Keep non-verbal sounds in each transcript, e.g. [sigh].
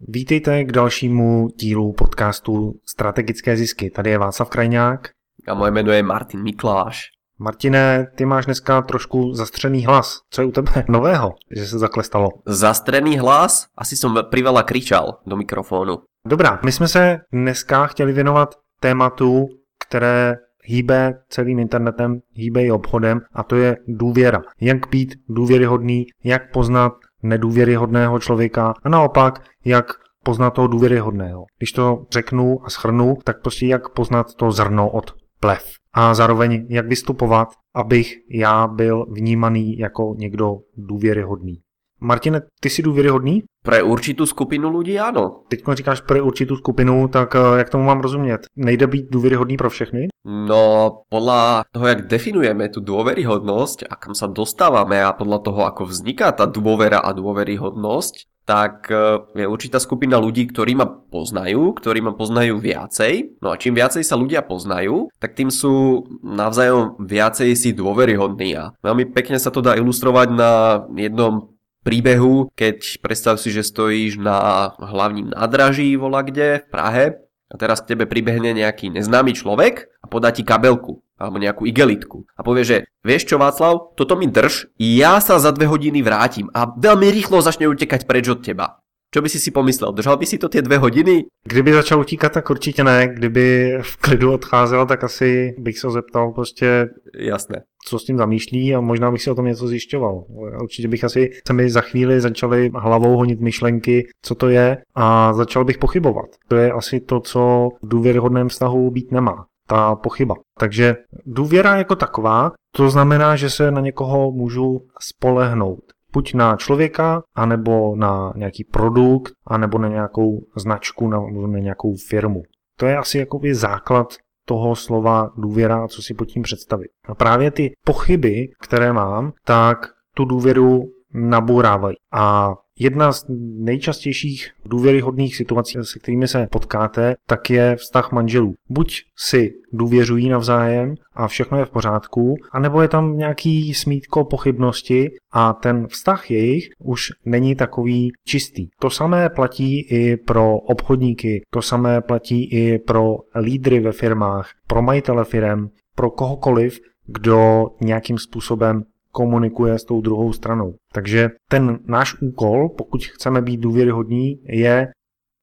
Vítejte k dalšímu dílu podcastu Strategické zisky. Tady je Václav Krajňák. A moje jméno je Martin Mikláš. Martine, ty máš dneska trošku zastřený hlas. Co je u tebe [laughs] nového, že se takhle stalo? Zastřený hlas? Asi jsem priveľa kričal do mikrofonu. Dobrá, my jsme se dneska chtěli věnovat tématu, které hýbe celým internetem, hýbe i obchodem a to je důvěra. Jak být důvěryhodný, jak poznat nedůvěryhodného člověka a naopak, jak poznat toho důvěryhodného. Když to řeknu a schrnu, tak prostě jak poznat to zrno od plev. A zároveň jak vystupovat, abych já byl vnímaný jako někdo důvěryhodný. Martine, ty jsi důvěryhodný? Pro určitou skupinu lidí ano. Teď říkáš pro určitou skupinu, tak eh, jak tomu mám rozumět? Nejde být důvěryhodný pro všechny? No, podle toho, jak definujeme tu důvěryhodnost a kam se dostáváme a podle toho, ako vzniká ta důvěra a důvěryhodnost, tak eh, je určitá skupina ľudí, ktorí ma poznajú, ktorí ma poznajú viacej. No a čím viacej sa ľudia poznajú, tak tým sú navzájom viacej si dôveryhodní. A veľmi pekne sa to dá ilustrovať na jednom príbehu, keď predstav si, že stojíš na hlavním nádraží vola kde? V Prahe. A teraz k tebe pribehne nejaký neznámy človek a podá ti kabelku alebo nejakú igelitku. A povie, že vieš čo Václav, toto mi drž, ja sa za dve hodiny vrátim a veľmi rýchlo začne utekať preč od teba. Čo by si si pomyslel? Držal by si to ty dvě hodiny? Kdyby začal utíkat, tak určitě ne. Kdyby v klidu odcházel, tak asi bych se zeptal prostě... Jasné. Co s tím zamýšlí a možná bych si o tom něco zjišťoval. Určitě bych asi, se mi za chvíli začaly hlavou honit myšlenky, co to je a začal bych pochybovat. To je asi to, co v důvěryhodném vztahu být nemá ta pochyba. Takže důvěra jako taková, to znamená, že se na někoho můžu spolehnout buď na člověka, anebo na nějaký produkt, anebo na nějakou značku, nebo na nějakou firmu. To je asi jakoby základ toho slova důvěra, co si pod tím představit. A právě ty pochyby, které mám, tak tu důvěru nabourávají. A Jedna z nejčastějších důvěryhodných situací, se kterými se potkáte, tak je vztah manželů. Buď si důvěřují navzájem a všechno je v pořádku, anebo je tam nějaký smítko pochybnosti a ten vztah jejich už není takový čistý. To samé platí i pro obchodníky, to samé platí i pro lídry ve firmách, pro majitele firm, pro kohokoliv, kdo nějakým způsobem komunikuje s tou druhou stranou. Takže ten náš úkol, pokud chceme být důvěryhodní, je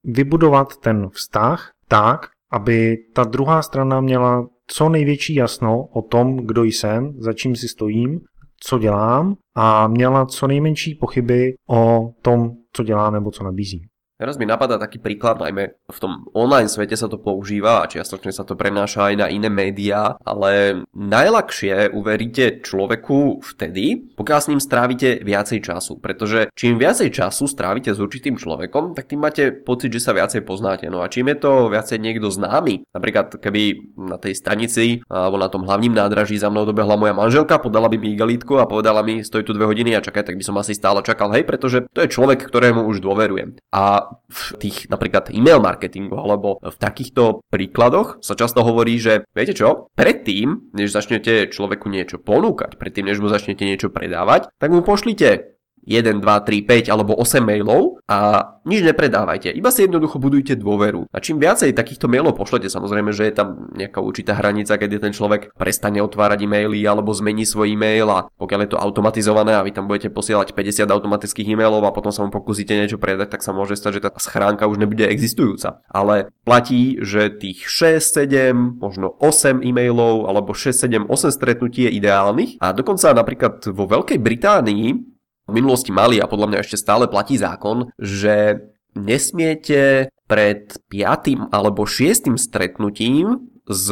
vybudovat ten vztah tak, aby ta druhá strana měla co největší jasno o tom, kdo jsem, za čím si stojím, co dělám a měla co nejmenší pochyby o tom, co dělá nebo co nabízí. Teraz mi napadá taký príklad, najmä v tom online svete sa to používa a čiastočne sa to prenáša aj na iné médiá, ale najľahšie uveríte človeku vtedy, pokiaľ s ním strávite viacej času, pretože čím viacej času strávite s určitým človekom, tak tým máte pocit, že sa viacej poznáte. No a čím je to viacej niekto známy, napríklad keby na tej stanici alebo na tom hlavním nádraží za mnou dobehla moja manželka, podala by mi igelitku a povedala mi, stojí tu dve hodiny a čakaj, tak by som asi stále čakal, hej, pretože to je človek, ktorému už dôverujem. A v tých napríklad e-mail marketingu alebo v takýchto príkladoch sa často hovorí, že viete čo, predtým, než začnete človeku niečo ponúkať, predtým, než mu začnete niečo predávať, tak mu pošlite 1, 2, 3, 5 alebo 8 mailov a nič nepredávajte. Iba si jednoducho budujte dôveru. A čím viacej takýchto mailov pošlete, samozrejme, že je tam nejaká určitá hranica, keď ten človek prestane otvárať e-maily alebo zmení svoj e-mail a pokiaľ je to automatizované a vy tam budete posielať 50 automatických e-mailov a potom sa mu pokúsite niečo predať, tak sa môže stať, že tá schránka už nebude existujúca. Ale platí, že tých 6, 7, možno 8 e-mailov alebo 6, 7, 8 stretnutí je ideálnych a dokonca napríklad vo Veľkej Británii v minulosti mali a podľa mňa ešte stále platí zákon, že nesmiete pred piatým alebo šiestým stretnutím s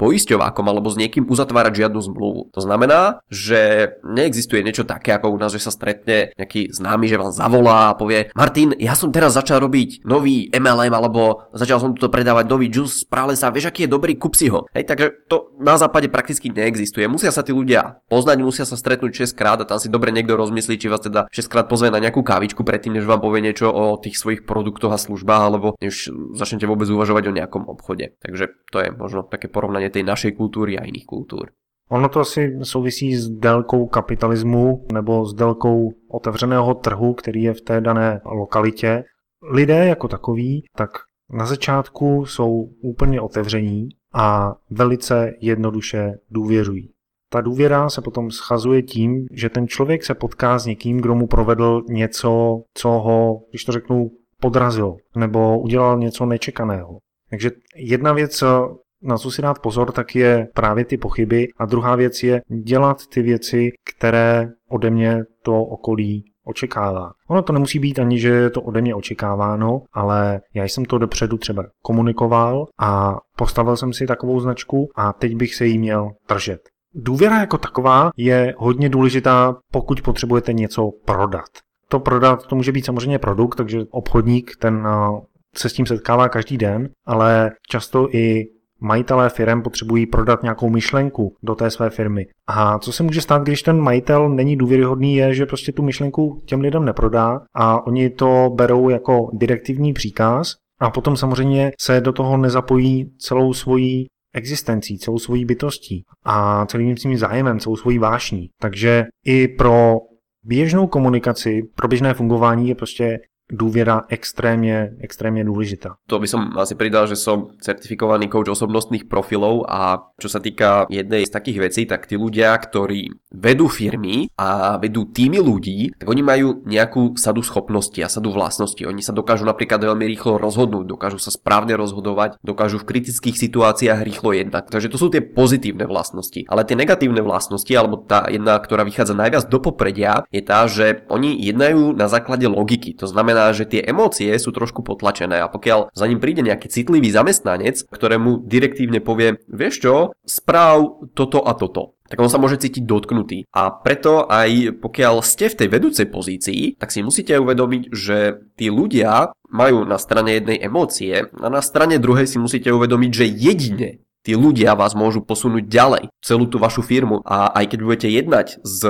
poisťovákom alebo s niekým uzatvárať žiadnu zmluvu. To znamená, že neexistuje niečo také ako u nás, že sa stretne nejaký známy, že vám zavolá a povie Martin, ja som teraz začal robiť nový MLM alebo začal som tu predávať nový juice práve sa, vieš aký je dobrý, kup si ho. Hej, takže to na západe prakticky neexistuje. Musia sa tí ľudia poznať, musia sa stretnúť 6 krát a tam si dobre niekto rozmyslí, či vás teda 6 krát pozve na nejakú kávičku predtým, než vám povie niečo o tých svojich produktoch a službách alebo než začnete vôbec uvažovať o nejakom obchode. Takže to je možno také porovnanie tej našej kultúry a iných kultúr. Ono to asi souvisí s délkou kapitalismu nebo s délkou otevřeného trhu, který je v té dané lokalitě. lidé jako takoví, tak na začátku jsou úplně otevření a velice jednoduše důvěřují. Ta důvěra se potom schazuje tím, že ten člověk se potká s někým, kdo mu provedl něco, co ho, když to řeknu, podrazil nebo udělal něco nečekaného. Takže jedna věc, na co si dát pozor, tak je právě ty pochyby a druhá věc je dělat ty věci, které ode mě to okolí očekává. Ono to nemusí být ani, že je to ode mě očekáváno, ale já jsem to dopředu třeba komunikoval a postavil jsem si takovou značku a teď bych se jí měl držet. Důvěra jako taková je hodně důležitá, pokud potřebujete něco prodat. To prodat, to může být samozřejmě produkt, takže obchodník ten eh, se s tím setkává každý den, ale často i majitelé firm potřebují prodat nějakou myšlenku do té své firmy. A co se může stát, když ten majitel není důvěryhodný, je, že prostě tu myšlenku těm lidem neprodá a oni to berou jako direktivní příkaz a potom samozřejmě se do toho nezapojí celou svoji existencí, celou svojí bytostí a celým svým zájemem, celou svojí vášní. Takže i pro běžnou komunikaci, pro běžné fungování je prostě důvěra extrémně, extrémně důležitá. To by som asi pridal, že som certifikovaný coach osobnostných profilov a čo sa týka jednej z takých vecí, tak tí ľudia, ktorí vedú firmy a vedú týmy ľudí, tak oni majú nejakú sadu schopností a sadu vlastností. Oni sa dokážu napríklad veľmi rýchlo rozhodnúť, dokážu sa správne rozhodovať, dokážu v kritických situáciách rýchlo jednať. Takže to sú tie pozitívne vlastnosti. Ale tie negatívne vlastnosti, alebo tá jedna, ktorá vychádza najviac do popredia, je tá, že oni jednajú na základe logiky. To znamená, znamená, že tie emócie sú trošku potlačené a pokiaľ za ním príde nejaký citlivý zamestnanec, ktorému direktívne povie, vieš čo, správ toto a toto, tak on sa môže cítiť dotknutý. A preto aj pokiaľ ste v tej vedúcej pozícii, tak si musíte uvedomiť, že tí ľudia majú na strane jednej emócie a na strane druhej si musíte uvedomiť, že jedine tí ľudia vás môžu posunúť ďalej, celú tú vašu firmu a aj keď budete jednať s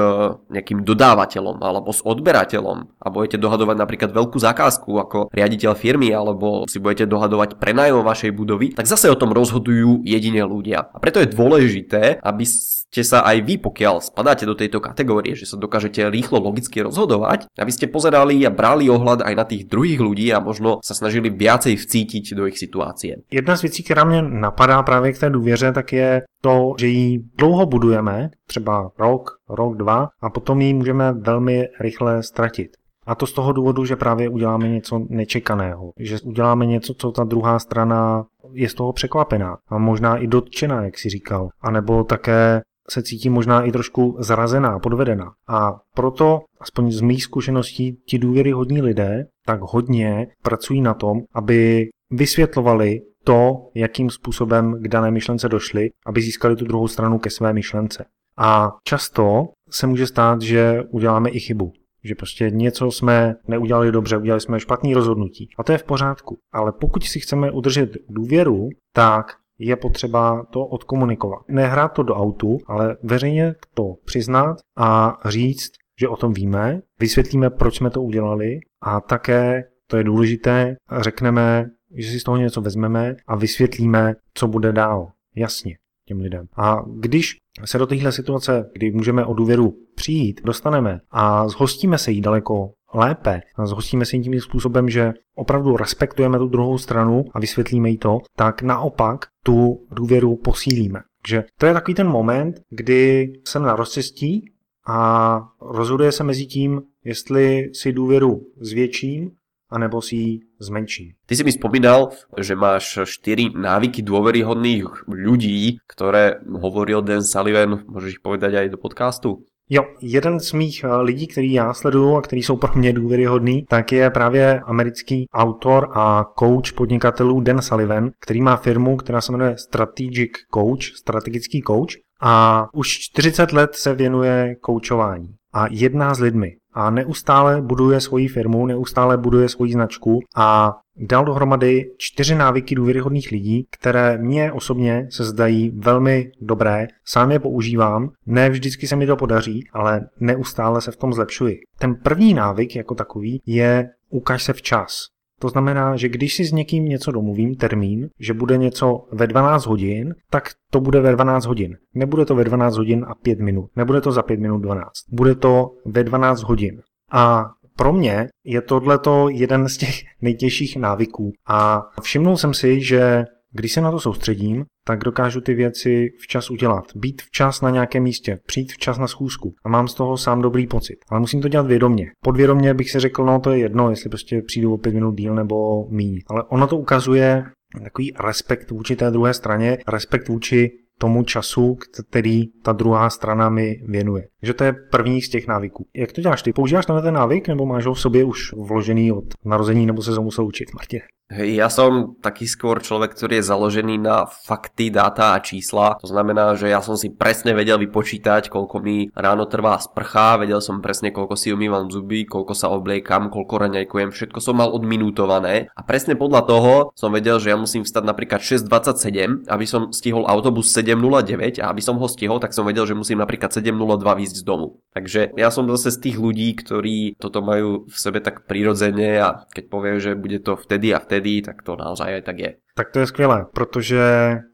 nejakým dodávateľom alebo s odberateľom a budete dohadovať napríklad veľkú zakázku ako riaditeľ firmy alebo si budete dohadovať prenajom vašej budovy, tak zase o tom rozhodujú jedine ľudia. A preto je dôležité, aby ste sa aj vy, pokiaľ spadáte do tejto kategórie, že sa dokážete rýchlo logicky rozhodovať, aby ste pozerali a brali ohľad aj na tých druhých ľudí a možno sa snažili viacej vcítiť do ich situácie. Jedna z věcí, která mě napadá právě k té důvěře, tak je to, že ji dlouho budujeme, třeba rok, rok, dva, a potom ji můžeme velmi rychle ztratit. A to z toho důvodu, že právě uděláme něco nečekaného. Že uděláme něco, co ta druhá strana je z toho překvapená. A možná i dotčená, jak si říkal. A nebo také se cítí možná i trošku zarazená, podvedená. A proto, aspoň z mých zkušeností, ti důvěryhodní lidé tak hodně pracují na tom, aby vysvětlovali to, jakým způsobem k dané myšlence došli, aby získali tu druhou stranu ke své myšlence. A často se může stát, že uděláme i chybu. Že prostě něco jsme neudělali dobře, udělali jsme špatný rozhodnutí. A to je v pořádku. Ale pokud si chceme udržet důvěru, tak je potřeba to odkomunikovat. Nehrát to do autu, ale veřejně to přiznat a říct, že o tom víme, vysvětlíme, proč jsme to udělali a také, to je důležité, řekneme, že si z toho něco vezmeme a vysvětlíme, co bude dál. Jasně těm lidem. A když se do téhle situace, kdy můžeme o důvěru přijít, dostaneme a zhostíme se jí daleko lépe, zhostíme se tím způsobem, že opravdu respektujeme tu druhou stranu a vysvětlíme jí to, tak naopak tu důvěru posílíme. Takže to je takový ten moment, kdy jsem na rozcestí a rozhoduje se mezi tím, jestli si důvěru zvětším anebo si ji zmenším. Ty si mi spomínal, že máš 4 návyky dôveryhodných ľudí, ktoré hovoril Dan Sullivan, môžeš ich povedať aj do podcastu? Jo, jeden z mých eh, lidí, který já sleduju a který jsou pro mě důvěryhodný, tak je právě americký autor a coach podnikatelů Dan Sullivan, který má firmu, která se jmenuje Strategic Coach, strategický coach a už 40 let se věnuje koučování a jedná s lidmi a neustále buduje svoji firmu, neustále buduje svoji značku a dal dohromady čtyři návyky důvěryhodných lidí, které mně osobně se zdají velmi dobré. Sám je používám, ne vždycky se mi to podaří, ale neustále se v tom zlepšuji. Ten první návyk jako takový je ukaž se včas. To znamená, že když si s někým něco domluvím, termín, že bude něco ve 12 hodin, tak to bude ve 12 hodin. Nebude to ve 12 hodin a 5 minut. Nebude to za 5 minut 12. Bude to ve 12 hodin. A pro mě je tohleto jeden z těch nejtěžších návyků a všimnul jsem si, že když se na to soustředím, tak dokážu ty věci včas udělat. Být včas na nějakém místě, přijít včas na schůzku a mám z toho sám dobrý pocit. Ale musím to dělat vědomě. Podvědomě bych si řekl, no to je jedno, jestli prostě přijdu o pět minut díl nebo míň. Ale ono to ukazuje takový respekt vůči té druhé straně, respekt vůči tomu času, který ta druhá strana mi věnuje. Takže to je první z těch návyků. Jak to děláš? Ty používáš tenhle ten návyk, nebo máš ho v sobě už vložený od narození, nebo se to musel učit, Martě? Hej, ja som taký skôr človek, ktorý je založený na fakty, dáta a čísla. To znamená, že ja som si presne vedel vypočítať, koľko mi ráno trvá sprcha, vedel som presne, koľko si umývam zuby, koľko sa obliekam, koľko raňajkujem, všetko som mal odminútované. A presne podľa toho som vedel, že ja musím vstať napríklad 6.27, aby som stihol autobus 7.09 a aby som ho stihol, tak som vedel, že musím napríklad 7.02 výjsť z domu. Takže ja som zase z tých ľudí, ktorí toto majú v sebe tak prirodzene a keď poviem, že bude to vtedy a vtedy, vtedy, tak to naozaj aj tak je. Tak to je skvělé, protože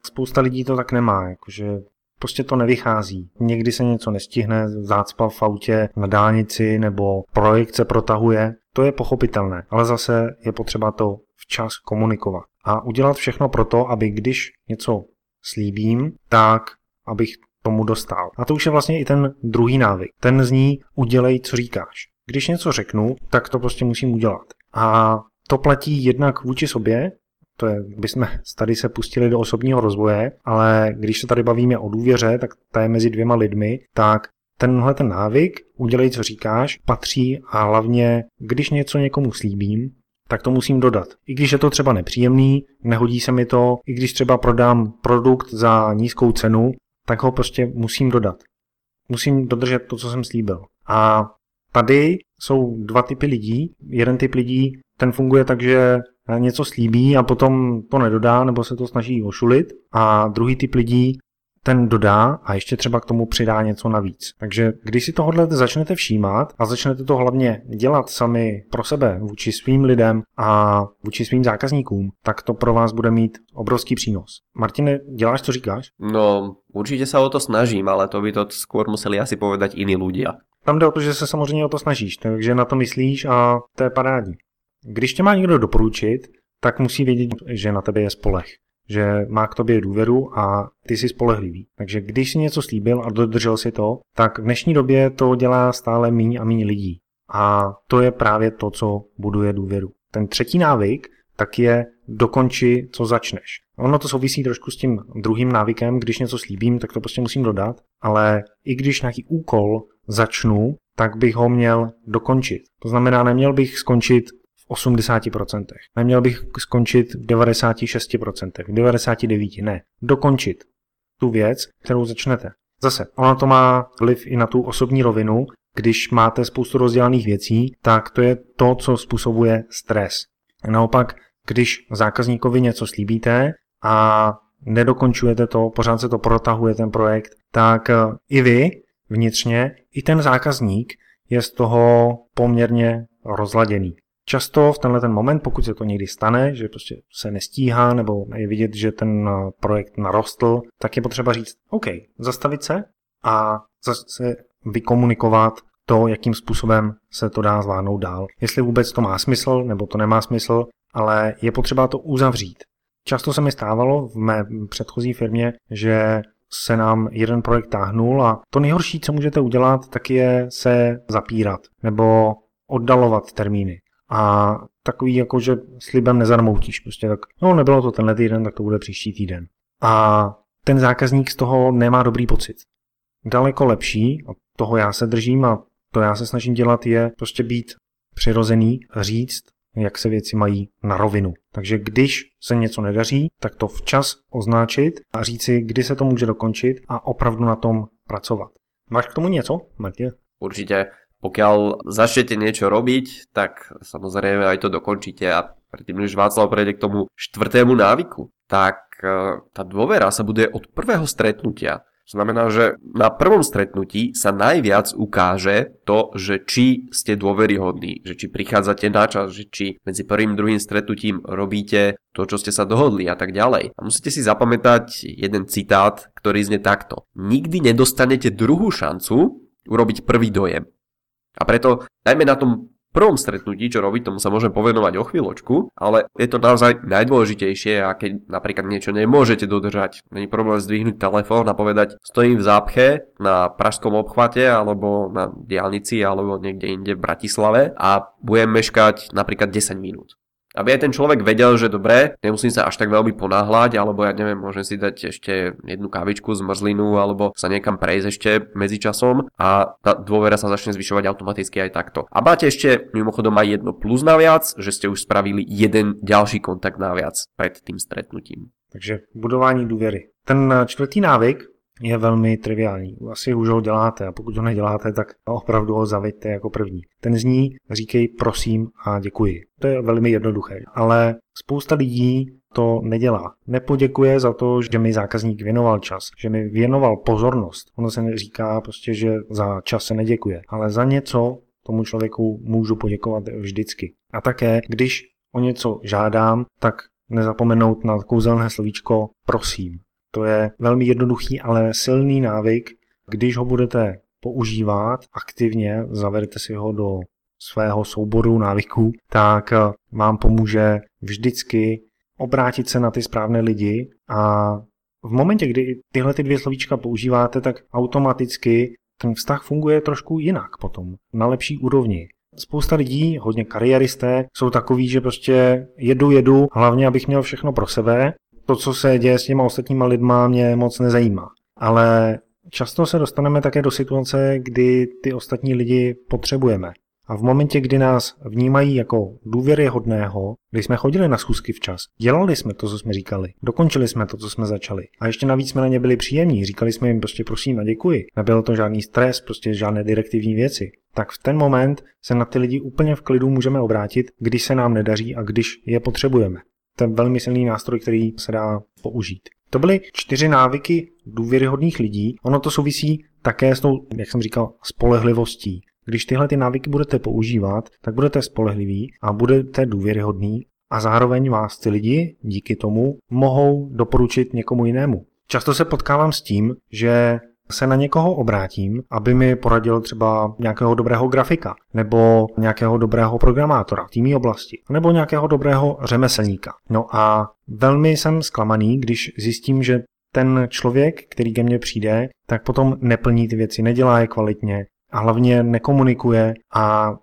spousta lidí to tak nemá, jakože prostě to nevychází. Někdy se něco nestihne, zácpa v autě na dálnici nebo projekt se protahuje, to je pochopitelné, ale zase je potřeba to včas komunikovat a udělat všechno pro to, aby když něco slíbím, tak abych tomu dostal. A to už je vlastně i ten druhý návyk. Ten zní udělej, co říkáš. Když něco řeknu, tak to prostě musím udělat. A to platí jednak vůči sobě, to je, bychom tady se pustili do osobního rozvoje, ale když se tady bavíme o důvěře, tak ta je mezi dvěma lidmi, tak tenhle ten návyk, udělej, co říkáš, patří a hlavně, když něco někomu slíbím, tak to musím dodat. I když je to třeba nepříjemný, nehodí se mi to, i když třeba prodám produkt za nízkou cenu, tak ho prostě musím dodat. Musím dodržet to, co jsem slíbil. A tady jsou dva typy lidí. Jeden typ lidí ten funguje tak, že něco slíbí a potom to nedodá nebo se to snaží ošulit a druhý typ lidí ten dodá a ještě třeba k tomu přidá něco navíc. Takže když si tohle začnete všímat a začnete to hlavně dělat sami pro sebe, vůči svým lidem a vůči svým zákazníkům, tak to pro vás bude mít obrovský přínos. Martine, děláš, co říkáš? No, určitě se o to snažím, ale to by to skôr museli asi povedať iní ľudia. Tam jde o to, že se samozřejmě o to snažíš, takže na to myslíš a to je parádní. Když tě má někdo doporučit, tak musí vědět, že na tebe je spolech, že má k tobě důvěru a ty jsi spolehlivý. Takže když jsi něco slíbil a dodržel si to, tak v dnešní době to dělá stále míň a míň lidí. A to je právě to, co buduje důvěru. Ten třetí návyk tak je dokonči, co začneš. Ono to souvisí trošku s tím druhým návykem, když něco slíbím, tak to prostě musím dodat, ale i když nějaký úkol začnu, tak bych ho měl dokončit. To znamená, neměl bych skončit 80%. Neměl bych skončit v 96%, v 99%, ne. Dokončit tu věc, kterou začnete. Zase, ono to má vliv i na tu osobní rovinu, když máte spoustu rozdělaných věcí, tak to je to, co způsobuje stres. Naopak, když zákazníkovi něco slíbíte a nedokončujete to, pořád se to protahuje ten projekt, tak i vy vnitřně, i ten zákazník je z toho poměrně rozladěný. Často v tenhle ten moment, pokud se to někdy stane, že prostě se nestíhá nebo je vidět, že ten eh, projekt narostl, tak je potřeba říct, OK, zastavit se a zase vykomunikovat to, jakým způsobem se to dá zvládnout dál. Jestli vůbec to má smysl nebo to nemá smysl, ale je potřeba to uzavřít. Často se mi stávalo v mé předchozí firmě, že se nám jeden projekt táhnul a to nejhorší, co můžete udělat, tak je se zapírat nebo oddalovat termíny a takový jako, že slibem nezarmoutíš. Prostě tak, no nebylo to tenhle týden, tak to bude příští týden. A ten zákazník z toho nemá dobrý pocit. Daleko lepší, a toho já se držím a to já se snažím dělat, je prostě být přirozený, říct, jak se věci mají na rovinu. Takže když se něco nedaří, tak to včas označit a říci, kdy se to může dokončit a opravdu na tom pracovat. Máš k tomu něco, Martě? Určitě pokiaľ začnete niečo robiť, tak samozrejme aj to dokončíte a predtým, než Václav prejde k tomu štvrtému návyku, tak e, tá dôvera sa bude od prvého stretnutia. Znamená, že na prvom stretnutí sa najviac ukáže to, že či ste dôveryhodní, že či prichádzate na čas, že či medzi prvým a druhým stretnutím robíte to, čo ste sa dohodli a tak ďalej. A musíte si zapamätať jeden citát, ktorý znie takto. Nikdy nedostanete druhú šancu urobiť prvý dojem. A preto najmä na tom prvom stretnutí, čo robiť, tomu sa môžem povenovať o chvíľočku, ale je to naozaj najdôležitejšie a keď napríklad niečo nemôžete dodržať, není problém zdvihnúť telefón a povedať, stojím v zápche na pražskom obchvate alebo na diálnici alebo niekde inde v Bratislave a budem meškať napríklad 10 minút. Aby aj ten človek vedel, že dobre, nemusím sa až tak veľmi ponáhľať, alebo ja neviem, môžem si dať ešte jednu kávičku z mrzlinu, alebo sa niekam prejsť ešte medzi časom a tá dôvera sa začne zvyšovať automaticky aj takto. A máte ešte mimochodom aj jedno plus naviac, že ste už spravili jeden ďalší kontakt naviac pred tým stretnutím. Takže budování důvěry. Ten čtvrtý návyk je velmi triviální. Asi už ho děláte a pokud ho neděláte, tak opravdu ho zaveďte jako první. Ten zní, říkej prosím a děkuji. To je velmi jednoduché, ale spousta lidí to nedělá. Nepoděkuje za to, že mi zákazník věnoval čas, že mi věnoval pozornost. Ono se říká prostě, že za čas se neděkuje, ale za něco tomu člověku můžu poděkovat vždycky. A také, když o něco žádám, tak nezapomenout na kouzelné slovíčko prosím. To je velmi jednoduchý, ale silný návyk. Když ho budete používat aktivně, zavedete si ho do svého souboru návyků, tak vám pomůže vždycky obrátit se na ty správné lidi a v momentě, kdy tyhle ty dvě slovíčka používáte, tak automaticky ten vztah funguje trošku jinak potom, na lepší úrovni. Spousta lidí, hodně kariéristé, jsou takový, že prostě jedu, jedu, hlavně abych měl všechno pro sebe to, co se děje s těma ostatníma lidma, mě moc nezajímá. Ale často se dostaneme také do situace, kdy ty ostatní lidi potřebujeme. A v momentě, kdy nás vnímají jako důvěryhodného, kdy jsme chodili na schůzky včas, dělali jsme to, co jsme říkali, dokončili jsme to, co jsme začali. A ještě navíc jsme na ně byli příjemní, říkali jsme jim prostě prosím a děkuji. Nebyl to žádný stres, prostě žádné direktivní věci. Tak v ten moment se na ty lidi úplně v klidu můžeme obrátit, když se nám nedaří a když je potřebujeme. To je velmi silný nástroj, který se dá použít. To byly čtyři návyky důvěryhodných lidí. Ono to souvisí také s tou, jak jsem říkal, spolehlivostí. Když tyhle ty návyky budete používat, tak budete spolehliví a budete důvěryhodný a zároveň vás ty lidi díky tomu mohou doporučit někomu jinému. Často se potkávám s tím, že se na někoho obrátím, aby mi poradil třeba nějakého dobrého grafika, nebo nějakého dobrého programátora v týmí oblasti, nebo nějakého dobrého řemeslníka. No a velmi jsem zklamaný, když zjistím, že ten člověk, který ke mně přijde, tak potom neplní ty věci, nedělá je kvalitně a hlavně nekomunikuje a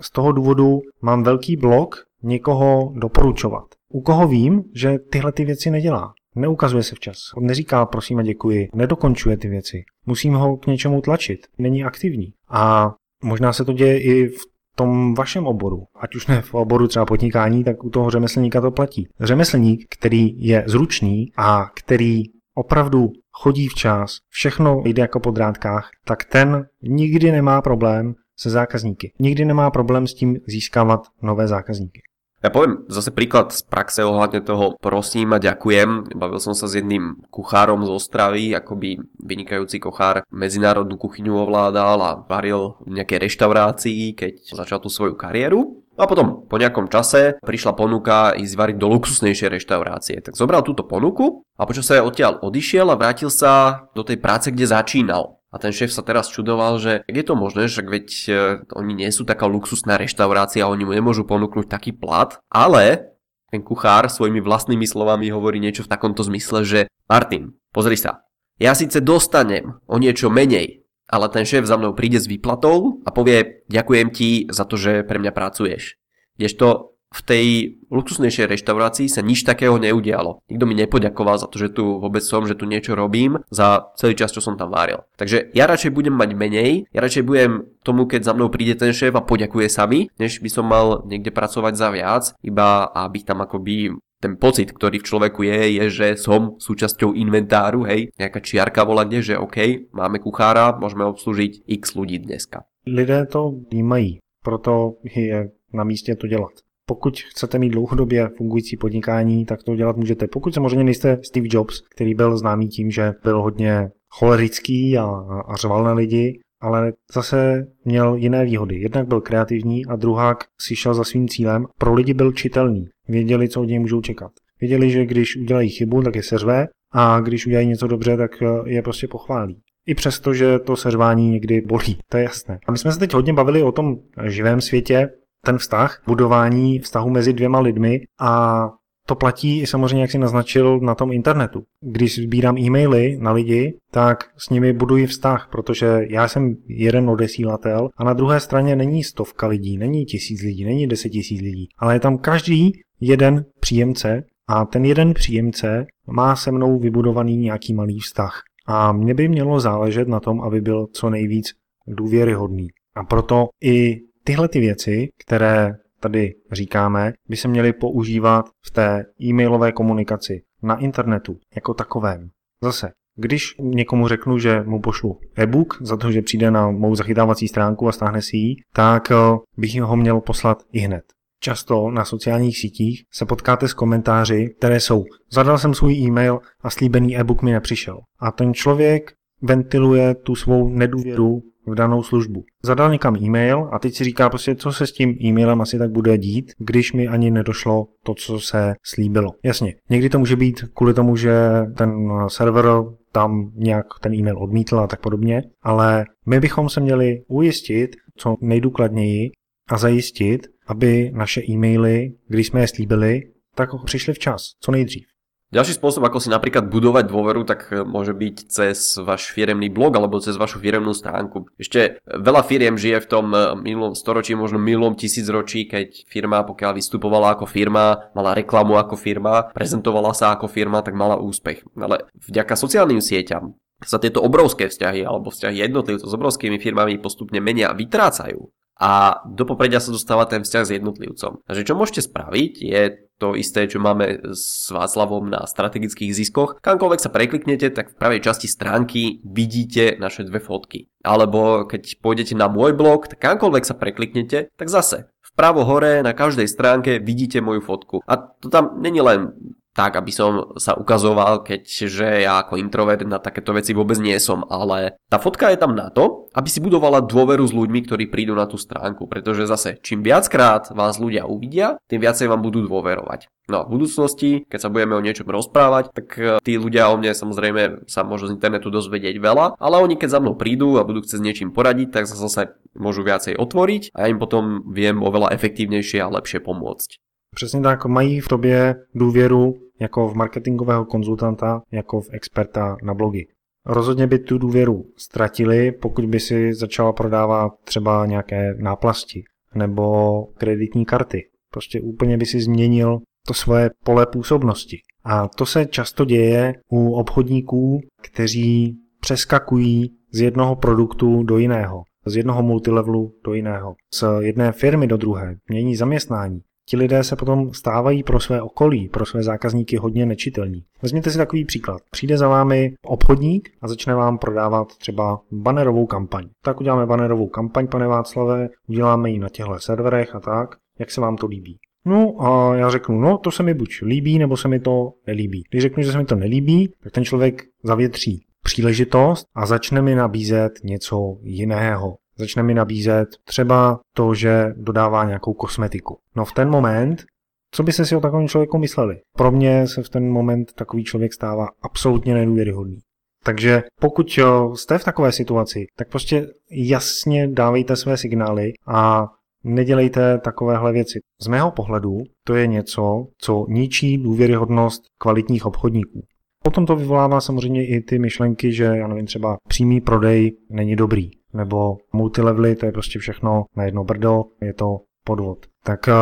z toho důvodu mám velký blok někoho doporučovat. U koho vím, že tyhle ty věci nedělá. Neukazuje se včas. Neříká prosím a děkuji. Nedokončuje ty věci. Musím ho k něčemu tlačit. Není aktivní. A možná se to děje i v tom vašem oboru, ať už ne v oboru třeba podnikání, tak u toho řemeslníka to platí. Řemeslník, který je zručný a který opravdu chodí včas, všechno jde jako po drátkách, tak ten nikdy nemá problém se zákazníky. Nikdy nemá problém s tím získávat nové zákazníky. Ja poviem zase príklad z praxe ohľadne toho prosím a ďakujem. Bavil som sa s jedným kuchárom z Ostravy, akoby vynikajúci kuchár medzinárodnú kuchyňu ovládal a varil v nejakej reštaurácii, keď začal tú svoju kariéru. A potom po nejakom čase prišla ponuka ísť variť do luxusnejšej reštaurácie. Tak zobral túto ponuku a počasie odtiaľ odišiel a vrátil sa do tej práce, kde začínal. A ten šéf sa teraz čudoval, že je to možné, že veď e, oni nie sú taká luxusná reštaurácia, oni mu nemôžu ponúknuť taký plat, ale ten kuchár svojimi vlastnými slovami hovorí niečo v takomto zmysle, že Martin, pozri sa, ja síce dostanem o niečo menej, ale ten šéf za mnou príde s výplatou a povie ďakujem ti za to, že pre mňa pracuješ. Kdežto v tej luxusnejšej reštaurácii sa nič takého neudialo. Nikto mi nepoďakoval za to, že tu vôbec som, že tu niečo robím za celý čas, čo som tam varil. Takže ja radšej budem mať menej, ja radšej budem tomu, keď za mnou príde ten šéf a poďakuje sa mi, než by som mal niekde pracovať za viac, iba aby tam akoby ten pocit, ktorý v človeku je, je, že som súčasťou inventáru, hej, nejaká čiarka volá kde, že OK, máme kuchára, môžeme obslužiť x ľudí dneska. Lidé to vnímají, proto je na místě to dělat. Pokud chcete mít dlouhodobě fungující podnikání, tak to dělat můžete. Pokud samozřejmě nejste Steve Jobs, který byl známý tím, že byl hodně cholerický a, a řval na lidi, ale zase měl jiné výhody. Jednak byl kreativní a druhák si šel za svým cílem. Pro lidi byl čitelný. Věděli, co od něj můžou čekat. Věděli, že když udělají chybu, tak je seřve a když udělají něco dobře, tak je prostě pochválí. I přesto, že to seřvání někdy bolí, to je jasné. A my jsme se teď hodně bavili o tom živém světě, ten vztah, budování vztahu mezi dvěma lidmi a to platí i samozřejmě, jak si naznačil, na tom internetu. Když sbírám e-maily na lidi, tak s nimi buduji vztah, protože já jsem jeden odesílatel a na druhé straně není stovka lidí, není tisíc lidí, není deset tisíc lidí, ale je tam každý jeden příjemce a ten jeden příjemce má se mnou vybudovaný nějaký malý vztah. A mě by mělo záležet na tom, aby byl co nejvíc důvěryhodný. A proto i tyhle ty věci, které tady říkáme, by se měly používat v té e-mailové komunikaci na internetu jako takovém. Zase, když někomu řeknu, že mu pošlu e-book za to, že přijde na mou zachytávací stránku a stáhne si ji, tak eh, bych ho měl poslat i hned. Často na sociálních sítích se potkáte s komentáři, které jsou zadal jsem svůj e-mail a slíbený e-book mi nepřišel. A ten člověk ventiluje tu svou nedůvěru v danou službu. Zadal někam e-mail a teď si říká prostě, co se s tím e-mailem asi tak bude dít, když mi ani nedošlo to, co se slíbilo. Jasně, někdy to může být kvůli tomu, že ten server tam nějak ten e-mail odmítl a tak podobně, ale my bychom se měli ujistit co nejdůkladněji a zajistit, aby naše e-maily, když jsme je slíbili, tak přišli včas, co nejdřív. Ďalší spôsob, ako si napríklad budovať dôveru, tak e, môže byť cez váš firemný blog alebo cez vašu firemnú stránku. Ešte veľa firiem žije v tom e, minulom storočí, možno minulom tisícročí, keď firma, pokiaľ vystupovala ako firma, mala reklamu ako firma, prezentovala sa ako firma, tak mala úspech. Ale vďaka sociálnym sieťam sa tieto obrovské vzťahy alebo vzťahy jednotlivcov s obrovskými firmami postupne menia a vytrácajú a do popredia sa dostáva ten vzťah s jednotlivcom. Takže čo môžete spraviť je to isté, čo máme s Václavom na strategických ziskoch. Kamkoľvek sa prekliknete, tak v pravej časti stránky vidíte naše dve fotky. Alebo keď pôjdete na môj blog, tak kamkoľvek sa prekliknete, tak zase vpravo hore na každej stránke vidíte moju fotku. A to tam není len tak, aby som sa ukazoval, keďže ja ako introvert na takéto veci vôbec nie som, ale tá fotka je tam na to, aby si budovala dôveru s ľuďmi, ktorí prídu na tú stránku, pretože zase čím viackrát vás ľudia uvidia, tým viacej vám budú dôverovať. No a v budúcnosti, keď sa budeme o niečom rozprávať, tak e, tí ľudia o mne samozrejme sa môžu z internetu dozvedieť veľa, ale oni keď za mnou prídu a budú chcieť s niečím poradiť, tak sa zase môžu viacej otvoriť a ja im potom viem oveľa efektívnejšie a lepšie pomôcť. Přesně tak, mají v tobě důvěru jako v marketingového konzultanta, jako v experta na blogy. Rozhodně by tu důvěru ztratili, pokud by si začala prodávat třeba nějaké náplasti nebo kreditní karty. Prostě úplně by si změnil to svoje pole působnosti. A to se často děje u obchodníků, kteří přeskakují z jednoho produktu do jiného, z jednoho multilevelu do jiného, z jedné firmy do druhé, mění zaměstnání, Ti lidé se potom stávají pro své okolí, pro své zákazníky hodně nečitelní. Vezměte si takový příklad. Přijde za vámi obchodník a začne vám prodávat třeba banerovou kampaň. Tak uděláme banerovou kampaň, pane Václave, uděláme ji na těchto serverech a tak. Jak se vám to líbí? No a já řeknu, no to se mi buď líbí, nebo se mi to nelíbí. Když řeknu, že se mi to nelíbí, tak ten člověk zavětří příležitost a začne mi nabízet něco jiného začne mi nabízet třeba to, že dodává nějakou kosmetiku. No v ten moment, co byste si o takovém člověku mysleli? Pro mě se v ten moment takový člověk stává absolutně nedůvěryhodný. Takže pokud jste v takové situaci, tak prostě jasně dávejte své signály a nedělejte takovéhle věci. Z mého pohledu to je něco, co ničí důvěryhodnost kvalitních obchodníků. Potom to vyvolává samozřejmě i ty myšlenky, že já nevím, třeba přímý prodej není dobrý nebo multilevely, to je prostě všechno na jedno brdo, je to podvod. Tak eh,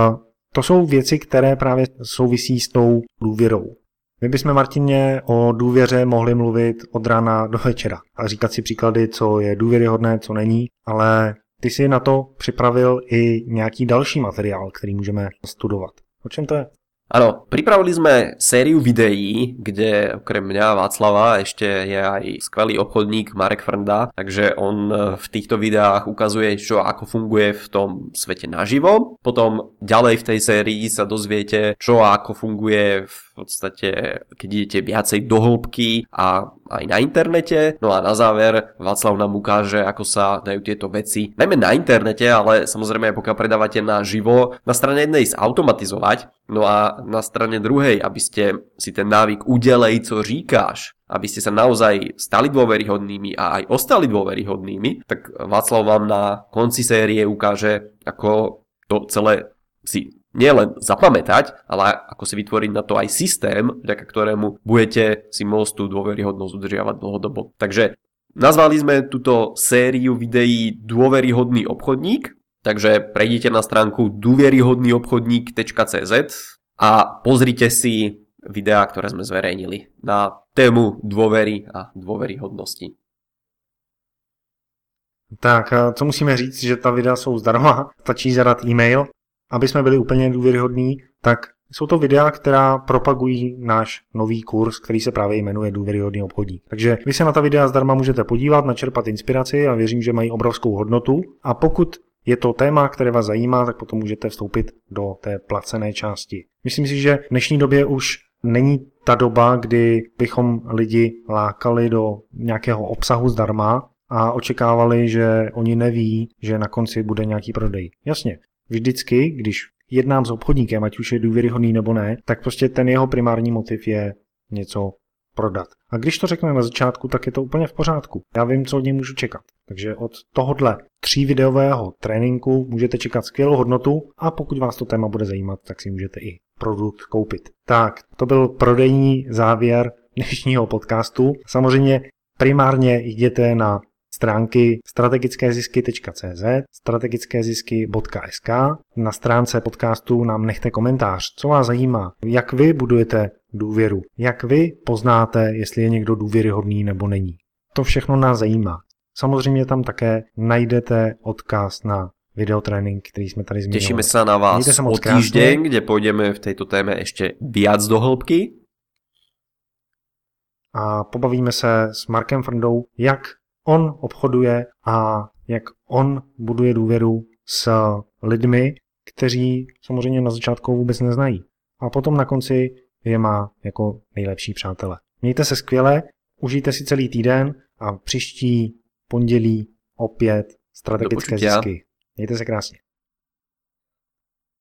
to jsou věci, které právě souvisí s tou důvěrou. My bychom, Martině, o důvěře mohli mluvit od rána do večera a říkat si příklady, co je důvěryhodné, co není, ale ty si na to připravil i nějaký další materiál, který můžeme studovat. O čem to je? Áno, pripravili sme sériu videí, kde okrem mňa Václava ešte je aj skvelý obchodník Marek Frnda, takže on v týchto videách ukazuje, čo ako funguje v tom svete naživo. Potom ďalej v tej sérii sa dozviete, čo ako funguje v podstate, keď idete viacej do hĺbky a aj na internete. No a na záver Václav nám ukáže, ako sa dajú tieto veci, najmä na internete, ale samozrejme aj pokiaľ predávate na živo, na strane jednej zautomatizovať, no a na strane druhej, aby ste si ten návyk udelej, co říkáš, aby ste sa naozaj stali dôveryhodnými a aj ostali dôveryhodnými, tak Václav vám na konci série ukáže, ako to celé si nielen zapamätať, ale ako si vytvoriť na to aj systém, vďaka ktorému budete si môcť tú dôveryhodnosť udržiavať dlhodobo. Takže nazvali sme túto sériu videí Dôveryhodný obchodník, takže prejdite na stránku dôveryhodnýobchodník.cz a pozrite si videá, ktoré sme zverejnili na tému dôvery a dôveryhodnosti. Tak, co musíme říct, že ta videa jsou zdarma, stačí zadat e-mail aby jsme byli úplně důvěryhodní, tak jsou to videa, která propagují náš nový kurz, který se právě jmenuje Důvěryhodný obchodník. Takže vy se na ta videa zdarma můžete podívat, načerpat inspiraci a věřím, že mají obrovskou hodnotu. A pokud je to téma, které vás zajímá, tak potom můžete vstoupit do té placené části. Myslím si, že v dnešní době už není ta doba, kdy bychom lidi lákali do nějakého obsahu zdarma a očekávali, že oni neví, že na konci bude nějaký prodej. Jasně, vždycky, když jednám s obchodníkem, ať už je důvěryhodný nebo ne, tak prostě ten jeho primární motiv je něco prodat. A když to řekne na začátku, tak je to úplně v pořádku. Já vím, co od něj můžu čekat. Takže od tohohle tří videového tréninku můžete čekat skvělou hodnotu a pokud vás to téma bude zajímat, tak si můžete i produkt koupit. Tak, to byl prodejní závěr dnešního podcastu. Samozřejmě primárně jděte na stránky strategickézisky.cz, strategickézisky.sk. Na stránce podcastu nám nechte komentář, co vás zajímá, jak vy budujete důvěru, jak vy poznáte, jestli je někdo důvěryhodný nebo není. To všechno nás zajímá. Samozřejmě tam také najdete odkaz na videotrénink, který jsme tady zmínili. Těšíme se na vás se o týždeň, kde půjdeme v této téme ještě víc do hloubky. A pobavíme se s Markem Frndou, jak on obchoduje a jak on buduje důvěru s lidmi, kteří samozřejmě na začátku vůbec neznají. A potom na konci je má jako nejlepší přátelé. Mějte se skvěle, užijte si celý týden a příští pondělí opět strategické zisky. Mějte se krásně.